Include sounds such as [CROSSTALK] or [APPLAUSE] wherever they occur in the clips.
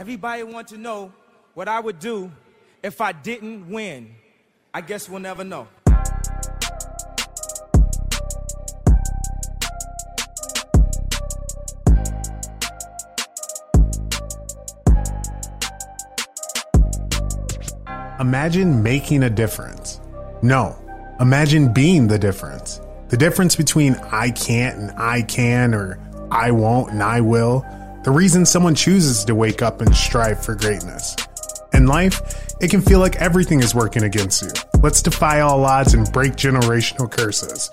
Everybody want to know what I would do if I didn't win. I guess we'll never know. Imagine making a difference. No, imagine being the difference. The difference between I can't and I can, or I won't and I will. The reason someone chooses to wake up and strive for greatness. In life, it can feel like everything is working against you. Let's defy all odds and break generational curses.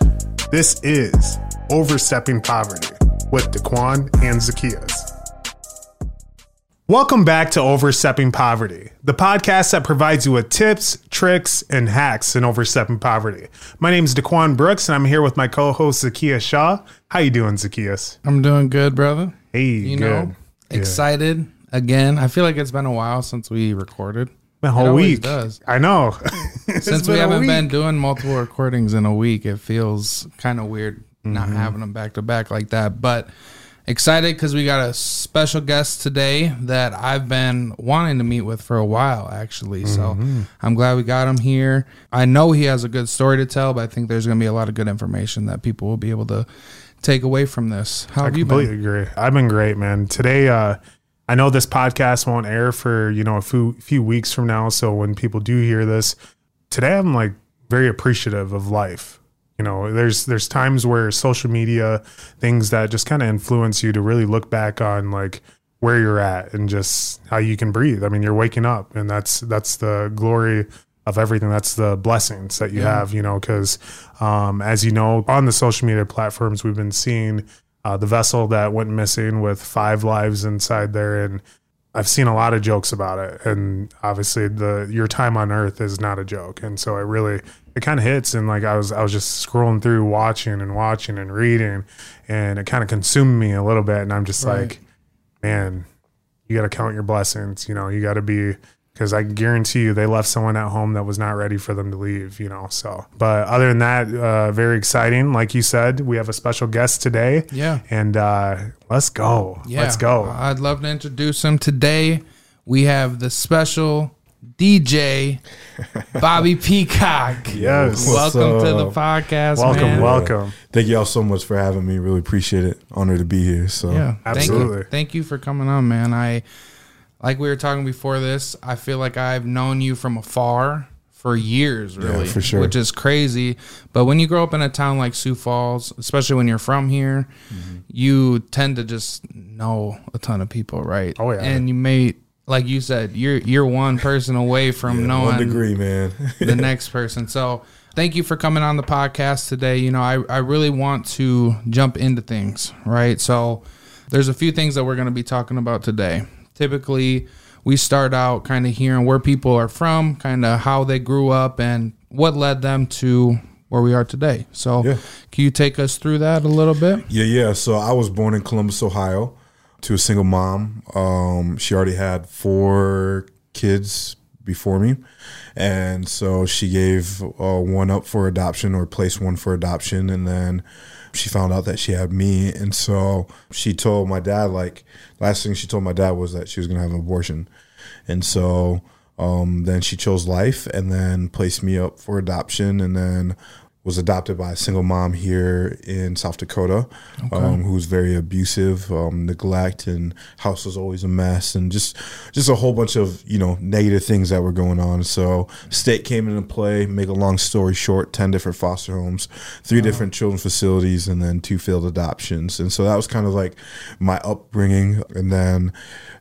This is Overstepping Poverty with Daquan and Zacchaeus. Welcome back to Overstepping Poverty, the podcast that provides you with tips, tricks, and hacks in overstepping poverty. My name is Daquan Brooks, and I'm here with my co-host Zacchaeus Shaw. How you doing, Zacchaeus? I'm doing good, brother. Hey, You good. know, excited again. I feel like it's been a while since we recorded. The It whole week. does. I know. [LAUGHS] Since we haven't week. been doing multiple recordings in a week, it feels kind of weird Mm-hmm. not having them back to back like that. But excited because we got a special guest today that I've been wanting to meet with for a while, actually. Mm-hmm. So I'm glad we got him here. I know he has a good story to tell, but I think there's going to be a lot of good information that people will be able to take away from this. How I have you completely been? agree. I've been great, man. Today, uh, I know this podcast won't air for you know a few few weeks from now. So when people do hear this, today I'm like very appreciative of life. You know, there's there's times where social media things that just kind of influence you to really look back on like where you're at and just how you can breathe. I mean, you're waking up, and that's that's the glory of everything. That's the blessings that you have, you know, because um, as you know, on the social media platforms, we've been seeing uh, the vessel that went missing with five lives inside there, and I've seen a lot of jokes about it. And obviously, the your time on Earth is not a joke, and so it really it kind of hits. And like I was I was just scrolling through, watching and watching and reading, and it kind of consumed me a little bit. And I'm just like, man, you got to count your blessings. You know, you got to be because I guarantee you they left someone at home that was not ready for them to leave. You know, so but other than that, uh, very exciting. Like you said, we have a special guest today. Yeah. and uh, let's go. Yeah, Let's go. I'd love to introduce him today. We have the special DJ [LAUGHS] Bobby Peacock. Yes. What's welcome to the podcast. welcome, man. welcome. Thank y'all so much for having me. Really appreciate it. Honored to be here. So Yeah, Absolutely. Thank you, thank you for coming on, man. I like we were talking before this. I feel like I've known you from afar for years, really, for sure. which is crazy. But when you grow up in a town like Sioux Falls, especially when you're from here, Mm-hmm. you tend to just know a ton of people, right? Oh, yeah. and you may. Like you said, you're you're one person away [LAUGHS] from Yeah, knowing one degree, man. [LAUGHS] the [LAUGHS] next person. So thank you for coming on the podcast today. You know, I, I really want to jump into things, right? So there's a few things that we're going to be talking about today. Typically, we start out kind of hearing where people are from, kind of how they grew up, and what led them to where we are today. So, Yeah. can you take us through that a little bit? yeah, yeah. So I was born in Columbus, Ohio, to a single mom. Um, she already had four kids before me, and so she gave uh, one up for adoption or placed one for adoption, and then she found out that she had me, and so she told my dad like last thing she told my dad was that she was gonna have an abortion, and so um, then she chose life, and then placed me up for adoption, and then was adopted by a single mom here in South Dakota, um, was very abusive, um, neglect, and house was always a mess, and just just a whole bunch of you know negative things that were going on. So state came into play. Make a long story short, ten different foster homes, three different children's facilities, and then two failed adoptions. And so that was kind of like my upbringing, and then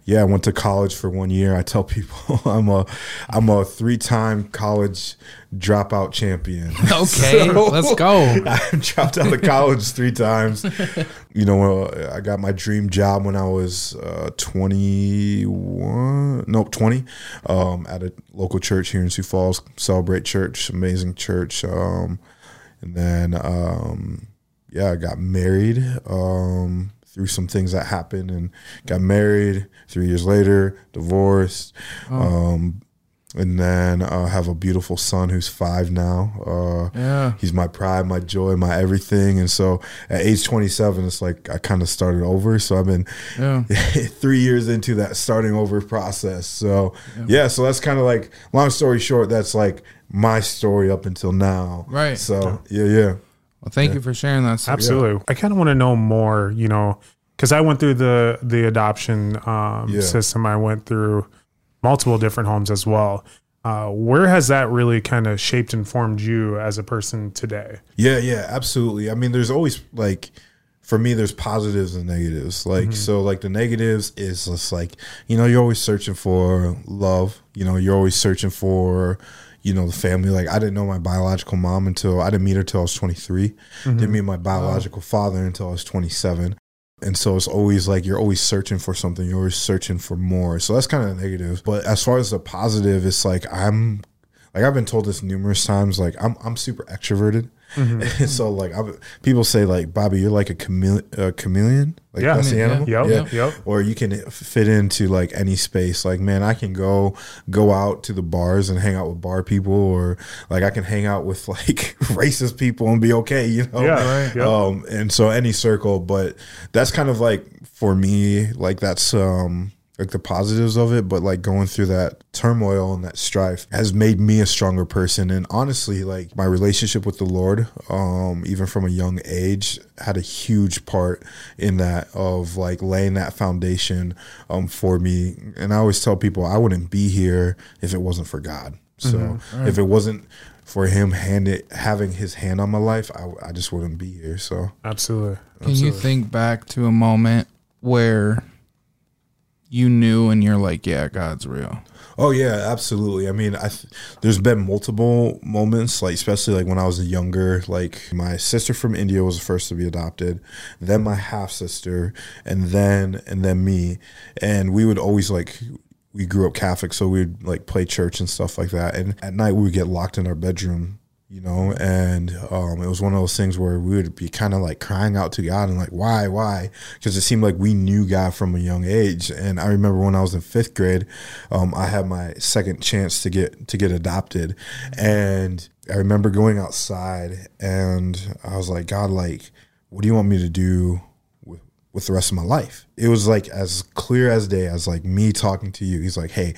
yeah, I went to college for one year. I tell people [LAUGHS] I'm a I'm a three time college dropout champion. [LAUGHS] Okay, [LAUGHS] let's go. I dropped out of college three times. You know, I got my dream job when I was uh, 21, nope, 20, um, at a local church here in Sioux Falls, Celebrate Church, amazing church. Um, and then, um, yeah, I got married um, through some things that happened and got married. Three years later, divorced. Um, and then uh, have a beautiful son who's five now. Uh, Yeah. he's my pride, my joy, my everything. And so at age 27, it's like I kind of started over. So I've been Yeah. [LAUGHS] three years into that starting over process. So yeah, so that's kind of like long story short. That's like my story up until now. Right. So yeah, yeah. Well, thank you for sharing that. Stuff. Absolutely. I kind of want to know more, you know, because I went through the the adoption um, Yeah. system. I went through multiple different homes as well. Uh, where has that really kind of shaped and formed you as a person today? Yeah, yeah, absolutely. I mean, there's always like for me there's positives and negatives. Like so like the negatives is just like, you know, you're always searching for love, you know, you're always searching for you know the family like i didn't know my biological mom until i didn't meet her till i was 23 mm-hmm. didn't meet my biological father until i was 27 and so it's always like you're always searching for something. You're always searching for more. So that's kind of negative. But as far as the positive it's like i'm like I've been told this numerous times. Like I'm, I'm super extroverted, and [LAUGHS] so like I'm, people say like Bobby, you're like a, chamele- a chameleon. Like Yeah. that's the Yeah. animal. Yep, yep. Or you can fit into like any space. Like man, I can go go out to the bars and hang out with bar people, or like I can hang out with [LAUGHS] like racist people and be okay. You know. Yeah, right. Yep. Um, and so any circle, but that's kind of like for me, like that's um like the positives of it, but like going through that turmoil and that strife has made me a stronger person. And honestly, like my relationship with the Lord, um, even from a young age, had a huge part in that of like laying that foundation um for me. And I always tell people I wouldn't be here if it wasn't for God. So if it wasn't for him hand it, having his hand on my life, I, I just wouldn't be here. So Absolutely. Can you think back to a moment where you knew and you're like, yeah, God's real? Oh yeah, absolutely. I mean, I th- there's been multiple moments, like especially like when I was younger. Like my sister from India was the first to be adopted, then my half sister, and then and then me, and we would always like we grew up Catholic, so we'd like play church and stuff like that. And at night we would get locked in our bedroom, you know, and um, it was one of those things where we would be kind of like crying out to God and like, why, why? Because it seemed like we knew God from a young age. And I remember when I was in fifth grade, um, I had my second chance to get to get adopted, and I remember going outside and I was like, God, like, what do you want me to do? with with the rest of my life. It was like as clear as day as like me talking to you. He's like, "Hey,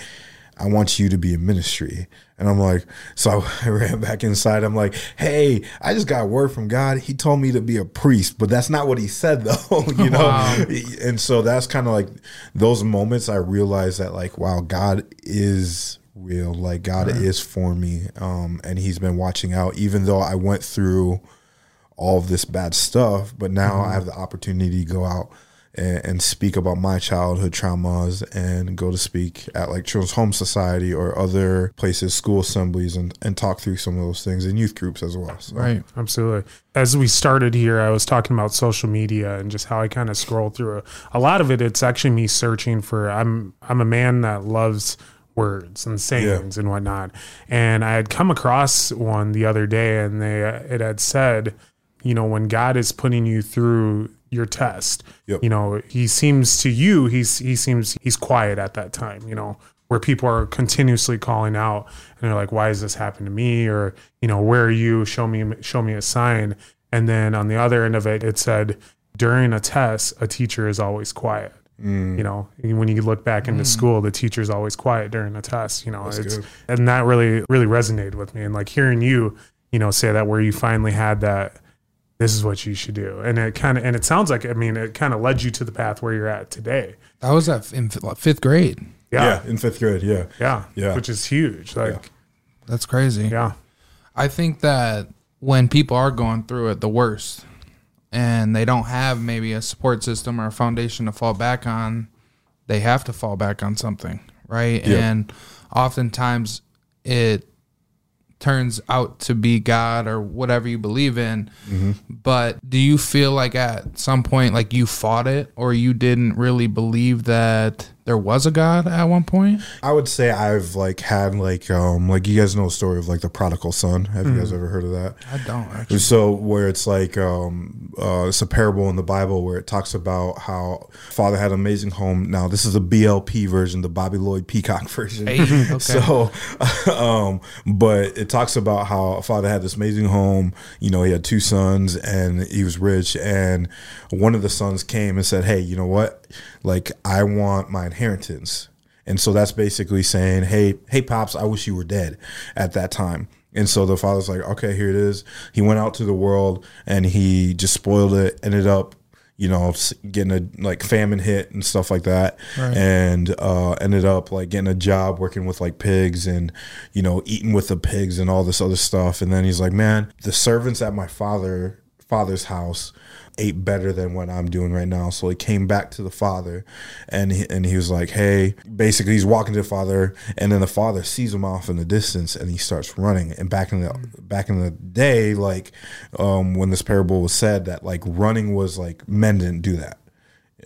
I want you to be in ministry." And I'm like, so I [LAUGHS] ran back inside. I'm like, "Hey, I just got word from God. He told me to be a priest, but that's not what he said [LAUGHS] though, you [LAUGHS] know?" And so that's kind of like those moments I realized that like, wow, God is real. Like God is for me. Um and he's been watching out even though I went through all of this bad stuff, but now I have the opportunity to go out and, and speak about my childhood traumas and go to speak at like Children's Home Society or other places, school assemblies, and, and talk through some of those things in youth groups as well. So, Right. Absolutely. As we started here, I was talking about social media and just how I kind of scroll through. A lot of it, it's actually me searching for. I'm I'm a man that loves words and sayings and whatnot. And I had come across one the other day, and they it had said, you know, when God is putting you through your test, Yep. you know, He seems to you, he's he seems he's quiet at that time. You know, where people are continuously calling out and they're like, "Why has this happened to me?" Or you know, "Where are you? Show me, show me a sign." And then on the other end of it, it said, "During a test, a teacher is always quiet." Mm. You know, when you look back into mm. school, the teacher's always quiet during a test. You know, it's good. and that really, really resonated with me. And like hearing you, you know, say that where you finally had that. This is what you should do, and it kind of and it sounds like I mean it kind of led you to the path where you're at today. That was at in fifth grade. yeah. Yeah, in fifth grade, yeah. yeah, Yeah. which is huge. Like, That's crazy. yeah. I think that when people are going through it the worst and they don't have maybe a support system or a foundation to fall back on, they have to fall back on something, right? Yeah. And oftentimes it turns out to be God or whatever you believe in. But do you feel like at some point like you fought it or you didn't really believe that there was a God at one point? I would say I've like had like um like you guys know the story of like the prodigal son. Have you guys ever heard of that? I don't actually. So where it's like um uh it's a parable in the Bible where it talks about how father had an amazing home. Now this is a BLP version, the Bobby Lloyd Peacock [LAUGHS] version. Hey, okay. [LAUGHS] So [LAUGHS] um but it talks about how father had this amazing home, you know, he had two sons and he was rich and one of the sons came and said, "Hey, you know what? Like I want my inheritance." And so that's basically saying, "Hey, hey pops, I wish you were dead at that time." And so the father's like, okay, here it is. He went out to the world and he just spoiled it. Ended up, you know, getting a like famine hit and stuff like that, Right. and uh, ended up like getting a job working with like pigs and you know eating with the pigs and all this other stuff. And then he's like, man, the servants at my father father's house ate better than what I'm doing right now. So he came back to the father and he, and he was like, "Hey, basically he's walking to the father and then the father sees him off in the distance and he starts running. And back in the back in the day like um when this parable was said that like running was like men didn't do that.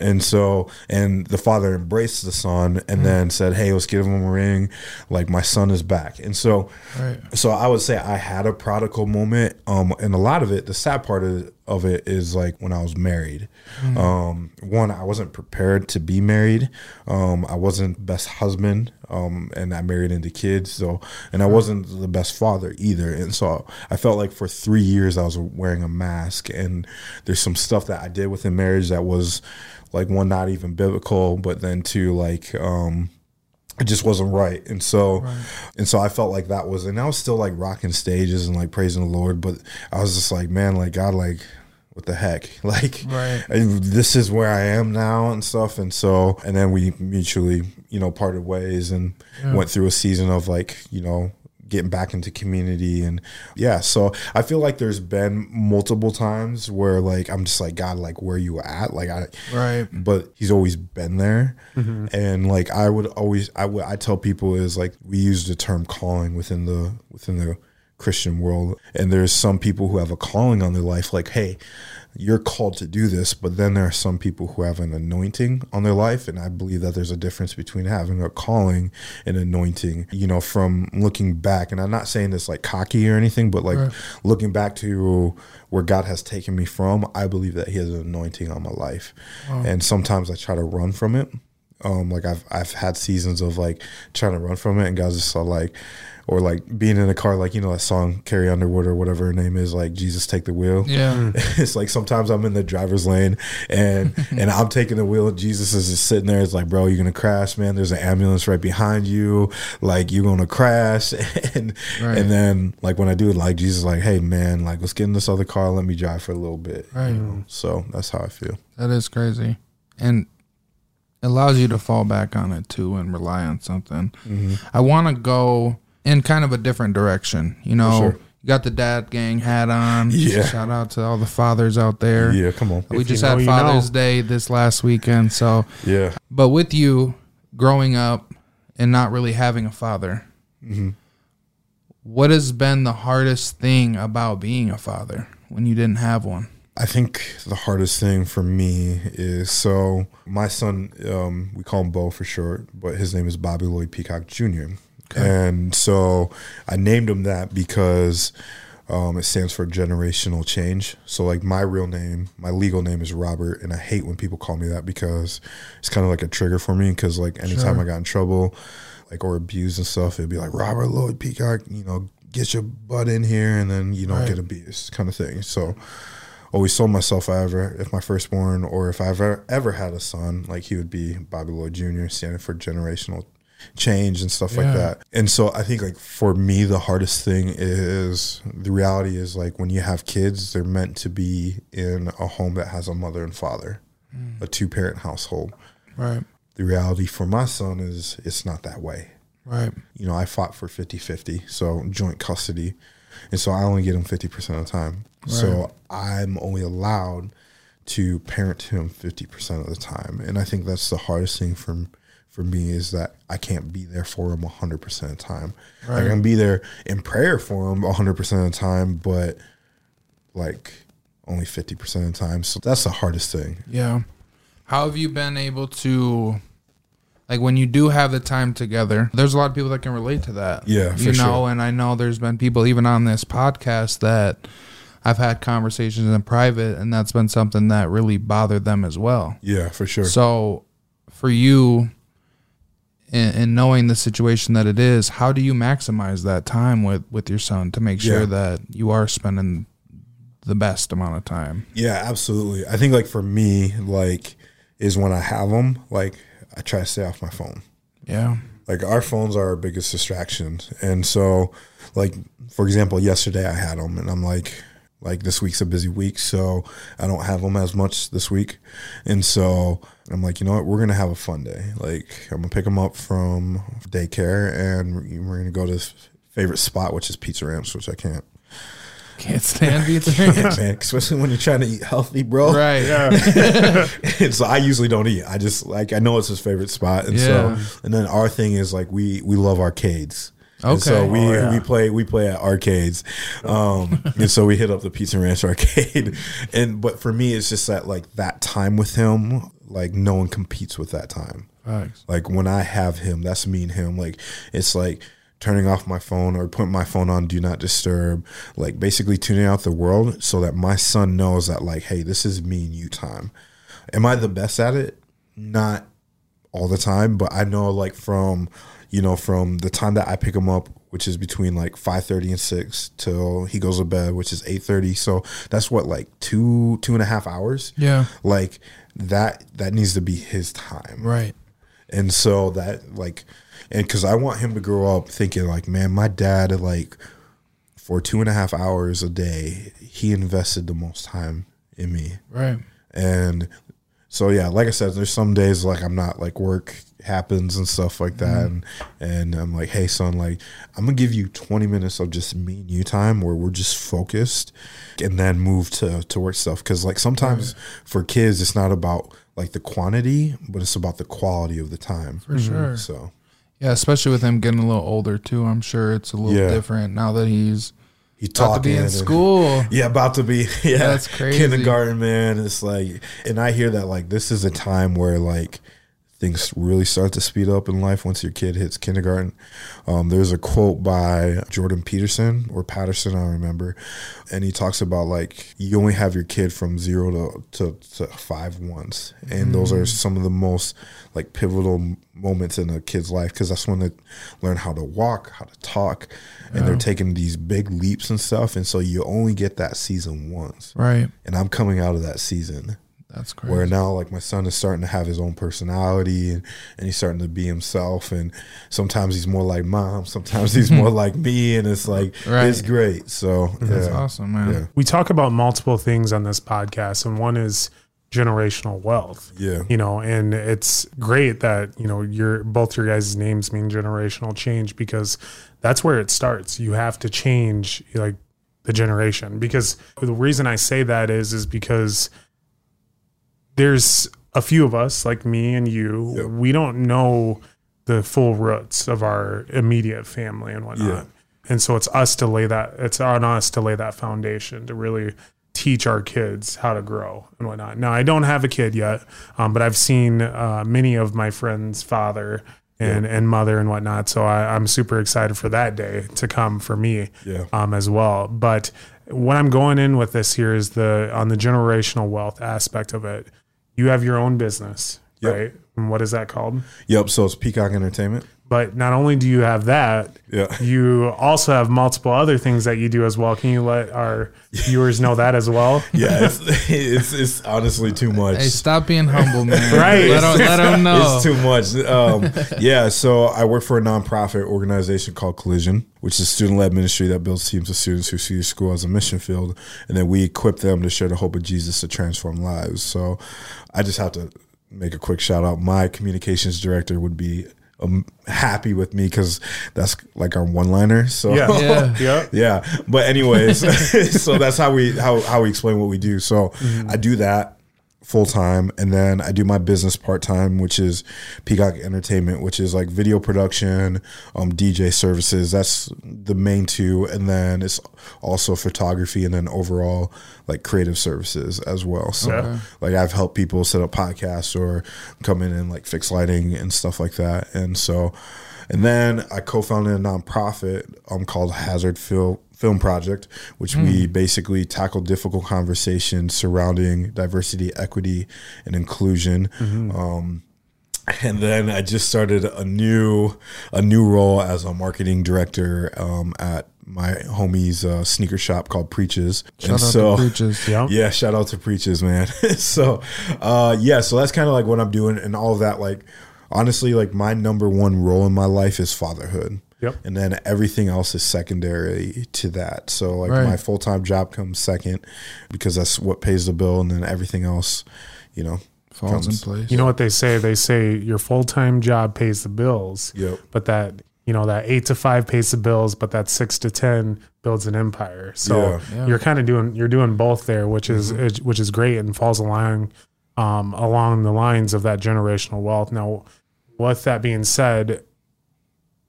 And so, and the father embraced the son and then said, Hey, let's give him a ring. Like, my son is back. And so, Right. so I would say I had a prodigal moment. Um, and a lot of it, the sad part of, of it is like when I was married. Um, one, I wasn't prepared to be married. Um, I wasn't best husband. Um, and I married into kids. So, and I wasn't the best father either. And so I felt like for three years I was wearing a mask. And there's some stuff that I did within marriage that was like one, not even biblical, but then two, like, um, it just wasn't right. And so and so i felt like that was and i was still like rocking stages and like praising the lord but i was just like man like god like what the heck? [LAUGHS] Like Right. this is where i am now and stuff. And so and then we mutually you know parted ways and went through a season of like you know getting back into community and yeah so i feel like there's been multiple times where like i'm just like god like where you at? Like i Right. but he's always been there. Mm-hmm. And like i would always i would i tell people is like we use the term calling within the within the christian world. And there's some people who have a calling on their life like hey you're called to do this but then there are some people who have an anointing on their life and i believe that there's a difference between having a calling and anointing you know from looking back. And i'm not saying this like cocky or anything but like looking back to where god has taken me from i believe that he has an anointing on my life. And sometimes i try to run from it. Um like i've i've had seasons of like trying to run from it and god's just like or like being in a car like you know that song carrie underwood or whatever her name is like jesus take the wheel Yeah. Hmm. [LAUGHS] it's like sometimes I'm in the driver's lane and [LAUGHS] and I'm taking the wheel Jesus is just sitting there. It's like, bro, you're gonna crash, man. There's an ambulance right behind you. Like you're gonna crash. [LAUGHS] And Right. and then like when I do it, like Jesus is like, hey man, like let's get in this other car, let me drive for a little bit. you Right. know? So that's how I feel. That is crazy. And it allows you to fall back on it too and rely on something. Mm-hmm. I want to go in kind of a different direction. You know, sure. you got the dad gang hat on. Yeah. Shout out to all the fathers out there. Yeah, come on. We If you just know, had you Father's know. Day this last weekend. So, Yeah. but with you growing up and not really having a father, what has been the hardest thing about being a father when you didn't have one? I think the hardest thing for me is so my son, um, we call him Bo for short, but his name is Bobby Lloyd Peacock Jr. And so I named him that because um, it stands for generational change. So, like, my real name, my legal name is Robert, and I hate when people call me that because it's kind of like a trigger for me. Because, like, anytime I got in trouble, like, or abused and stuff, it'd be like, Robert Lloyd Peacock, you know, get your butt in here and then you don't Right. get abused, kind of thing. So, always told myself if I ever, if my firstborn or if I ever ever had a son, like he would be Bobby Lloyd Jr., standing for generational change and stuff Yeah. like that. And so I think like for me, the hardest thing is the reality is like when you have kids, they're meant to be in a home that has a mother and father, mm. a two parent household. Right. The reality for my son is it's not that way Right. you know, I fought for 50 50, so joint custody. And so I only get him 50% of the time. So I'm only allowed to parent him 50% of the time. And I think that's the hardest thing for, for me is that I can't be there for him 100% of the time. I can be there in prayer for him 100% of the time, but like only 50% of the time. So that's the hardest thing. Yeah. How have you been able to like when you do have the time together there's a lot of people that can relate to that Yeah, for you know sure. and i know there's been people even on this podcast that i've had conversations in private and that's been something that really bothered them as well Yeah, for sure. so for you in, in knowing the situation that it is how do you maximize that time with with your son to make sure Yeah. that you are spending the best amount of time Yeah, absolutely. I think like for me, like is when I have them, like I try to stay off my phone. yeah Like our phones are our biggest distractions, and so like for example, yesterday I had them, and I'm like, like this week's a busy week, so I don't have them as much this week, and so I'm like, you know what, we're gonna have a fun day. Like I'm gonna pick them up from daycare, and we're gonna go to this favorite spot, which is Pizza Ranch, which I can't. can't stand [LAUGHS] pizza Man, especially when you're trying to eat healthy, bro. right and so [LAUGHS] I usually don't eat. I just like I know it's his favorite spot, and Yeah. so and then our thing is like we we love arcades. And so we Oh, yeah. we play we play at arcades, um, [LAUGHS] and so we hit up the Pizza Ranch arcade, and but for me it's just that like that time with him, like no one competes with that time. Like when I have him, that's me and him. Like it's like turning off my phone or putting my phone on do not disturb. Like basically tuning out the world so that my son knows that like, hey, this is me and you time. Am I the best at it? Not all the time, but I know like from you know from the time that I pick him up, which is between like five thirty and six till he goes to bed, which is eight thirty. So that's what like two two and a half hours. Yeah. Like that that needs to be his time Right. and so that like and because i want him to grow up thinking like man my dad like for two and a half hours a day he invested the most time in me Right. and so yeah like i said there's some days like i'm not like work happens and stuff like that mm-hmm. and and i'm like hey son like i'm gonna give you 20 minutes of just me and you time where we're just focused and then move to to work stuff because like sometimes for kids it's not about like the quantity but it's about the quality of the time For mm-hmm. sure. so Yeah, especially with him getting a little older too. I'm sure it's a little Yeah. different now that he's he about to talking be in school. [LAUGHS] Yeah, about to be. [LAUGHS] Yeah, That's crazy. Kindergarten, man. It's like, and I hear that like this is a time where like things really start to speed up in life once your kid hits kindergarten. Um, there's a quote by Jordan Peterson or Patterson, I remember, and he talks about like you only have your kid from zero to to, to five once, and those are some of the most like pivotal moments in a kid's life because that's when they learn how to walk, how to talk, and they're taking these big leaps and stuff, and so you only get that season once. Right. And I'm coming out of that season That's crazy. where now like my son is starting to have his own personality and, and he's starting to be himself and sometimes he's more like mom sometimes he's more [LAUGHS] like me and it's like Right. it's great so That's yeah. awesome, man. yeah we talk about multiple things on this podcast, and one is generational wealth. Yeah. You know, and it's great that, you know, your both your guys' names mean generational change because that's where it starts. You have to change like the generation. Because the reason I say that is is because there's a few of us, like me and you, Yep. we don't know the full roots of our immediate family and whatnot. Yeah. And so it's us to lay that it's on us to lay that foundation to really teach our kids how to grow and whatnot. Now I don't have a kid yet, um, but I've seen uh, many of my friends' father and, and mother and whatnot. So I, I'm super excited for that day to come for me Yeah. um, as well. But what I'm going in with this here is the on the generational wealth aspect of it. You have your own business, Yep. right? And what is that called? yep so it's peacock entertainment But not only do you have that, Yeah. you also have multiple other things that you do as well. Can you let our [LAUGHS] viewers know that as well? yeah it's, [LAUGHS] it's it's honestly too much Hey, stop being humble, man. [LAUGHS] Right. Let him, let him know. It's too much. Um, yeah, so I work for a nonprofit organization called Collision, which is a student led ministry that builds teams of students who see school as a mission field. And then we equip them to share the hope of Jesus to transform lives. So I just have to make a quick shout out. My communications director would be um, happy with me because that's like our one liner. So Yeah. [LAUGHS] Yeah. Yeah. yeah but anyways [LAUGHS] so that's how we how, how we explain what we do so i do that full time, and then I do my business part time, which is Peacock Entertainment, which is like video production, um, DJ services. That's the main two, and then it's also photography, and then overall like creative services as well. So Okay. like I've helped people set up podcasts or come in and like fix lighting and stuff like that, and so. And then I co-founded a nonprofit um, called Hazard Film Film Project, which we basically tackle difficult conversations surrounding diversity, equity, and inclusion. Um, and then I just started a new a new role as a marketing director um, at my homie's uh, sneaker shop called Preaches. Shout out to Preaches. [LAUGHS] Yeah. Yeah, shout out to Preaches, man. [LAUGHS] so, uh, yeah, so that's kind of like what I'm doing, and all of that. Like, honestly, like my number one role in my life is fatherhood. Yep. And then everything else is secondary to that. So, like, Right. my full time job comes second because that's what pays the bill, and then everything else, you know, Falls in place. You know what they say? They say your full time job pays the bills. Yep. But that you know that eight to five pays the bills, but that six to ten builds an empire. So Yeah. Yeah. you're kind of doing you're doing both there, which is is- which is great and falls along um, along the lines of that generational wealth. Now, with that being said,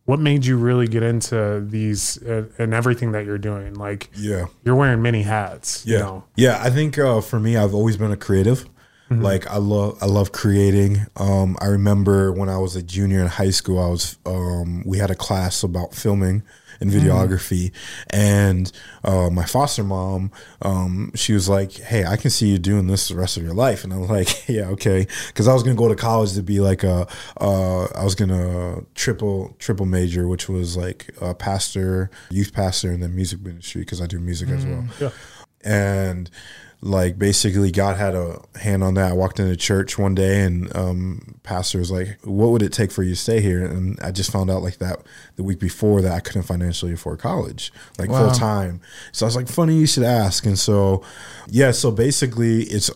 what made you really get into these uh, and everything that you're doing? Like Yeah. you're wearing many hats. Yeah, You know? yeah. I think uh, for me, I've always been a creative. Like I love, I love creating. Um, I remember when I was a junior in high school, I was, um, we had a class about filming and videography, and uh, my foster mom, um, she was like, "Hey, I can see you doing this the rest of your life," and I was like, [LAUGHS] "Yeah, okay," because I was gonna go to college to be like a, uh, I was gonna triple triple major, which was like a pastor, youth pastor, and then music ministry because I do music as well. Yeah. and like basically God had a hand on that. I walked into church one day and um pastor was like, What would it take for you to stay here? And I just found out like that the week before that I couldn't financially afford college, like Wow. full time. So I was like, funny you should ask. And so yeah, so basically it's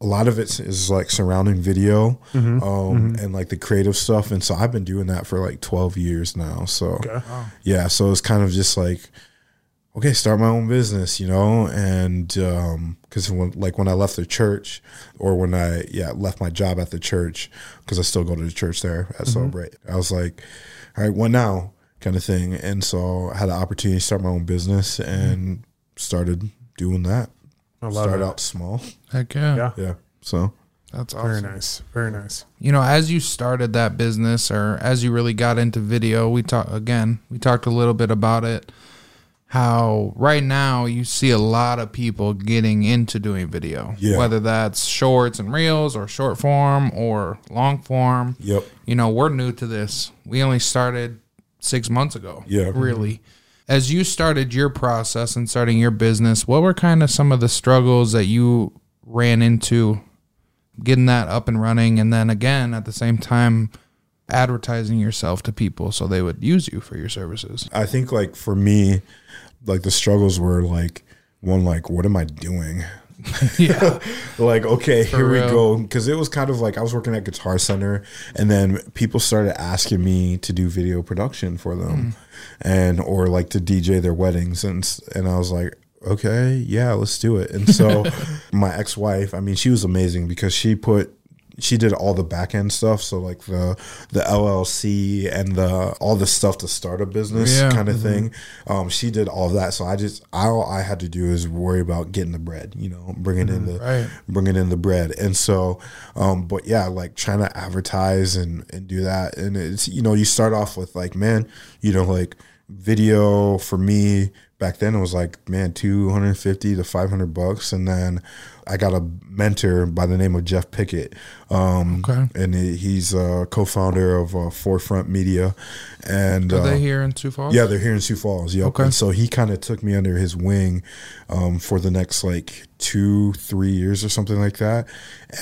a lot of it is like surrounding video um, and like the creative stuff. And so I've been doing that for like 12 years now. So Okay. yeah, so it's kind of just like, okay, start my own business, you know, and um, because when like when I left the church, or when I yeah left my job at the church, because I still go to the church there at mm-hmm. Celebrate, I was like, all right, what now, kind of thing, and so I had the opportunity to start my own business mm-hmm. and started doing that. I love Started it. out small, Heck yeah. Yeah. yeah. So That's Very nice. Very nice. You know, as you started that business or as you really got into video, we talked again, we talked a little bit about it. How right now you see a lot of people getting into doing video, Yeah. whether that's shorts and reels or short form or long form. yep, You know, we're new to this. We only started six months ago. Yeah. Mm-hmm. Really. As you started your process and starting your business, what were kind of some of the struggles that you ran into getting that up and running? And then again, at the same time, advertising yourself to people so they would use you for your services. I think like for me, like the struggles were like one like what am I doing? [LAUGHS] Yeah. [LAUGHS] like okay here we go because it was kind of like i was working at guitar center and then people started asking me to do video production for them hmm. and or like to dj their weddings and and i was like okay yeah let's do it and so [LAUGHS] my ex-wife i mean she was amazing because she put she did all the back end stuff so like the the llc and the all the stuff to start a business Yeah. kind of thing um she did all of that so i just I, all i had to do is worry about getting the bread you know bringing in the Right. bringing in the bread and so um but yeah like trying to advertise and and do that and it's you know you start off with like man you know like video for me back then it was like man 250 to 500 bucks and then i got a mentor by the name of jeff pickett um Okay. and he's a co-founder of uh, forefront media and Are uh, they here in Sioux Falls? yeah, they're here in Sioux Falls. Yep. Okay. And so he kind of took me under his wing um, for the next like two, three years or something like that,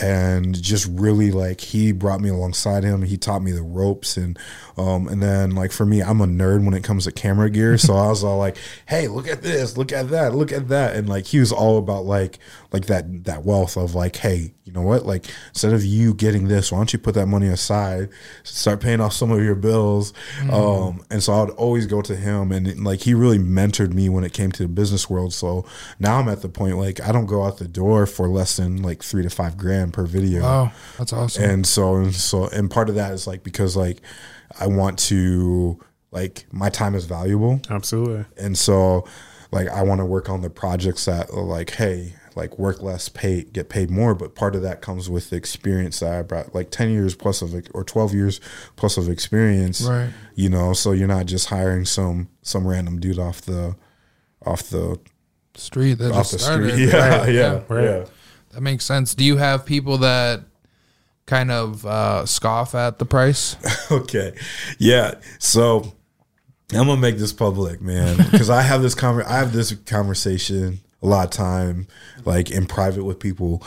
and just really like he brought me alongside him. He taught me the ropes, and um, and then like for me, I'm a nerd when it comes to camera gear, so I was all like, hey, hey, look at this, look at that, look at that, and like he was all about like like that that wealth of like, hey, you know what? Like instead of you getting this, why don't you put that money aside, start paying off some of your bills? Um, and so I'd always go to him, and like he really mentored me when it came to the business world. So now I'm at the point like I don't go out the door for less than like three to five grand per video. Oh, that's awesome. And so and so and part of that is like because like I want to like my time is valuable Absolutely. and so like I want to work on the projects that like hey like work less pay get paid more but part of that comes with the experience that I brought like 10 years plus of or 12 years plus of experience Right. you know so you're not just hiring some some random dude off the off the street that off just the started. street [LAUGHS] yeah Right, yeah Right. yeah That makes sense. Do you have people that kind of uh, scoff at the price? [LAUGHS] okay. Yeah. So I'm gonna make this public, man, because I have this conver- I have this conversation a lot of time, like in private with people.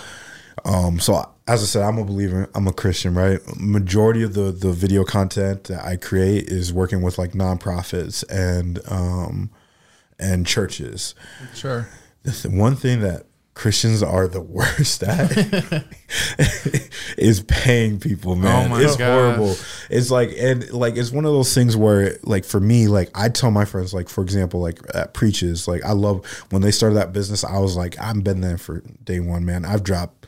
Um, so as I said, I'm a believer. I'm a Christian, right? Majority of the the video content that I create is working with like nonprofits and um and churches. Sure. One thing that Christians are the worst at [LAUGHS] [LAUGHS] is paying people, oh man. Oh it's gosh. horrible. It's like and like it's one of those things where like for me, like I tell my friends, like for example, like at preaches, like I love when they started that business, I was like, I've been there for day one, man. I've dropped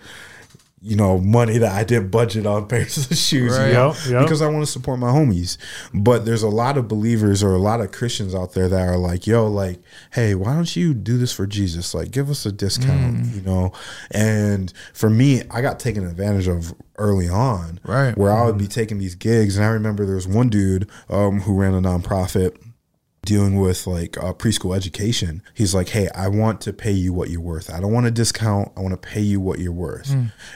you know, money that I didn't budget on [LAUGHS] pairs of shoes, Right. you know, Yep, yep. because I want to support my homies. But there's a lot of believers or a lot of Christians out there that are like, yo, like, hey, why don't you do this for Jesus? Like, give us a discount, Mm. you know? And for me, I got taken advantage of early on, Right. Where I would be taking these gigs. And I remember there was one dude um, who ran a nonprofit dealing with like uh, preschool education. He's like, "Hey, I want to pay you what you're worth. I don't want a discount. I want to pay you what you're worth."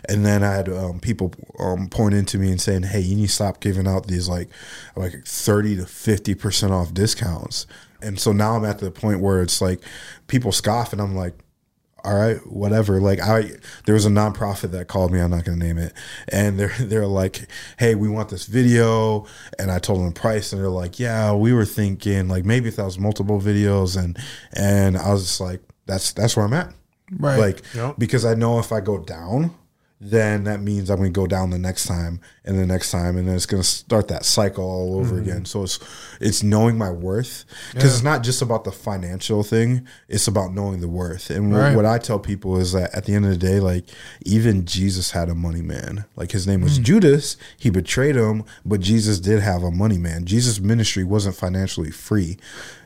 And then I had um, people um, pouring into me and saying, "Hey, you need to stop giving out these like like thirty to fifty percent off discounts." And so now I'm at the point where it's like people scoff, and I'm like, all right, whatever. Like I, there was a nonprofit that called me. I'm not going to name it, and they're [LAUGHS] they're like, hey, we want this video, and I told them the price, and they're like, yeah, we were thinking like maybe if that was multiple videos, and and I was just like, that's that's where I'm at, Right. Like Yep. because I know if I go down. Then that means I'm going to go down the next time and the next time, and then it's going to start that cycle all over again. So it's it's knowing my worth because it's not just about the financial thing; it's about knowing the worth. And what- Right. what I tell people is that at the end of the day, like even Jesus had a money man. Like his name was Judas. He betrayed him, but Jesus did have a money man. Jesus' ministry wasn't financially free,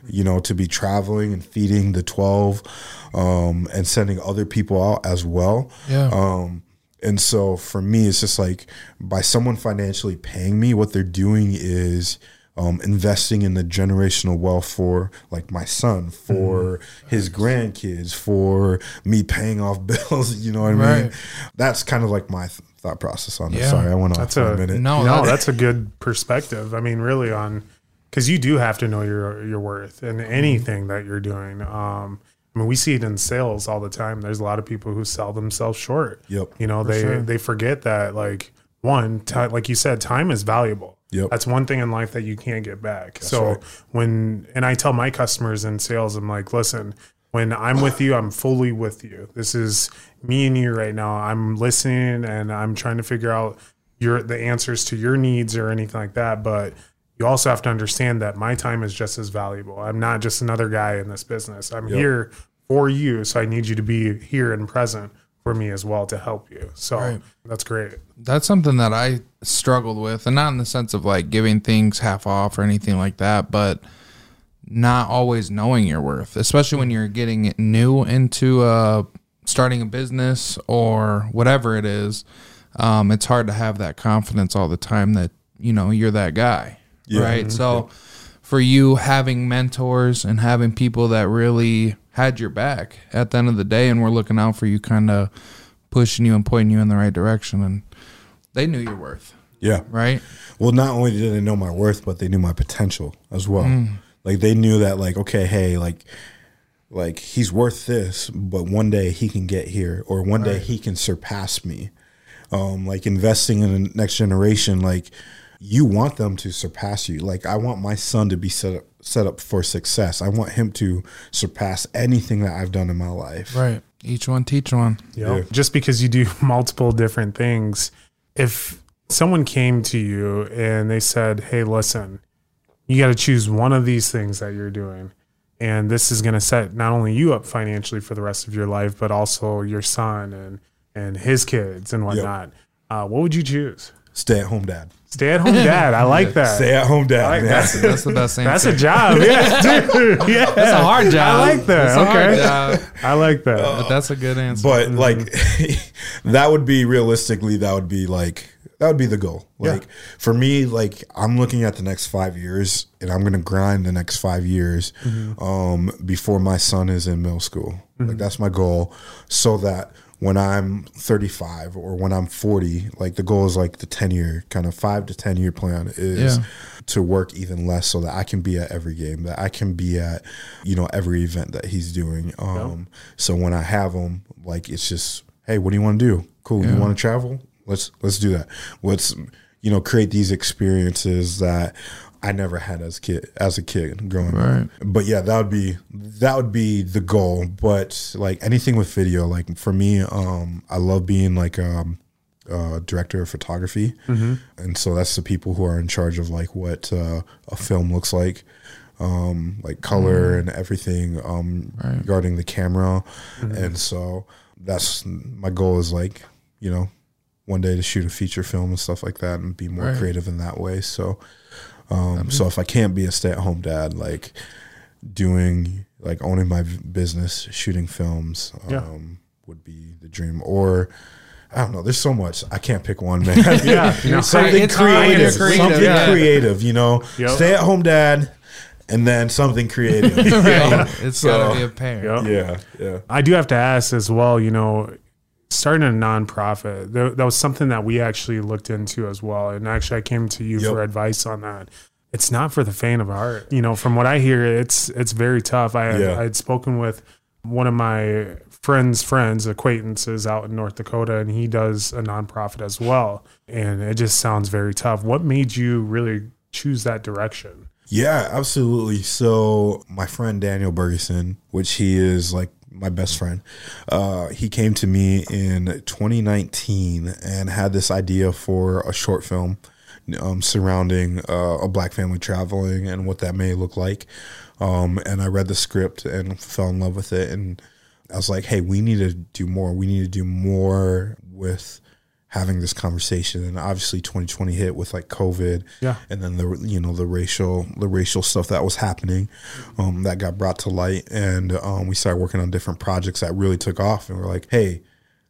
you know, to be traveling and feeding the twelve, um, and sending other people out as well. Yeah. Um, and so for me, it's just like by someone financially paying me, what they're doing is um, investing in the generational wealth for like my son, for his grandkids, for me paying off [LAUGHS] bills. You know what I mean? That's kind of like my th- thought process on it. Yeah. Sorry, I went off That's for a, a- minute. no, no, that's a good [LAUGHS] perspective. I mean, really on because you do have to know your your worth in anything that you're doing. Um, I mean, we see it in sales all the time. There's a lot of people who sell themselves short. Yep. You know, they they forget that like one, ti like you said, time is valuable. Yep. That's one thing in life that you can't get back. so right. when and I tell my customers in sales, I'm like, listen, when I'm with you, I'm fully with you. This is me and you right now. I'm listening and I'm trying to figure out your the answers to your needs or anything like that. But you also have to understand that my time is just as valuable. I'm not just another guy in this business. I'm here for you. So I need you to be here and present for me as well to help you. So Right. that's great. that's something that I struggled with, and not in the sense of like giving things half off or anything like that, but not always knowing your worth, especially when you're getting new into uh, starting a business or whatever it is. Um, it's hard to have that confidence all the time that you know you're that guy, right? So, for you having mentors and having people that really had your back at the end of the day, and were looking out for you, kind of pushing you and pointing you in the right direction, and they knew your worth, Yeah. right? Well, not only did they know my worth, but they knew my potential as well. Like they knew that, like, okay, hey, like, like he's worth this, but one day he can get here, or one day he can surpass me. Um, like investing in the next generation, like you want them to surpass you. Like I want my son to be set up set up for success. I want him to surpass anything that I've done in my life. Right. Each one teach one. You know, Yeah. just because you do [LAUGHS] multiple different things, if someone came to you and they said, "Hey, listen, you got to choose one of these things that you're doing, and this is going to set not only you up financially for the rest of your life, but also your son and and his kids and whatnot," uh, what would you choose? Stay at home dad. Stay at home dad. I like [LAUGHS] that. Stay at home dad. like that's That's the best thing. that's a job. [LAUGHS] Yeah, dude. [LAUGHS] Yeah, That's a hard job. I like that. That's a hard okay, job, I like that. but that's a good answer. but mm-hmm. like that would be realistically that would be like that would be the goal like for me like i'm looking at the next five years and i'm gonna grind the next five years mm-hmm. um before my son is in middle school like mm-hmm. that's my goal so that when i'm 35 or when i'm 40 like the goal is like the 10 year kind of five to 10 year plan is Yeah. to work even less so that I can be at every game, that I can be at, you know, every event that he's doing. Um, so when I have him, like it's just, hey, what do you want to do? Cool. You want to travel? Let's let's do that. Let's you know create these experiences that I never had as kid as a kid growing Right. up. But yeah, that would be that would be the goal. But like anything with video, like for me, um, I love being like um uh, director of photography, and so that's the people who are in charge of like what uh, a film looks like, um, like color and everything um, regarding the camera, and so that's my goal is like you know one day to shoot a feature film and stuff like that and be more Right. creative in that way. So, um, so if I can't be a stay at home dad, like doing like owning my business, shooting films, um, Yeah. would be the dream. Or I don't know. There's so much. I can't pick one, man. [LAUGHS] [LAUGHS] Yeah, you know, something It's creative. creative, Something yeah. creative. You know, Yep. stay at home dad, and then something creative. you [LAUGHS] know? Right. It's So- gotta be a pair. Yep. Yeah, yeah. I do have to ask as well, you know, starting a nonprofit, that, that was something that we actually looked into as well. And actually, I came to you Yep. for advice on that. It's not for the faint of heart. You know, from what I hear, it's it's very tough. I Yeah. I had spoken with one of my friends' friends, acquaintances out in North Dakota, and he does a nonprofit as well. And it just sounds very tough. What made you really choose that direction? Yeah, absolutely. So my friend Daniel Bergeson, which he is like my best friend, uh, he came to me in 2019 and had this idea for a short film um, surrounding uh, a black family traveling and what that may look like. Um, and I read the script and fell in love with it. And I was like, hey, we need to do more. We need to do more with having this conversation. And obviously 2020 hit with like covid Yeah. and then the you know the racial the racial stuff that was happening um, that got brought to light. And um, we started working on different projects that really took off. And we're like hey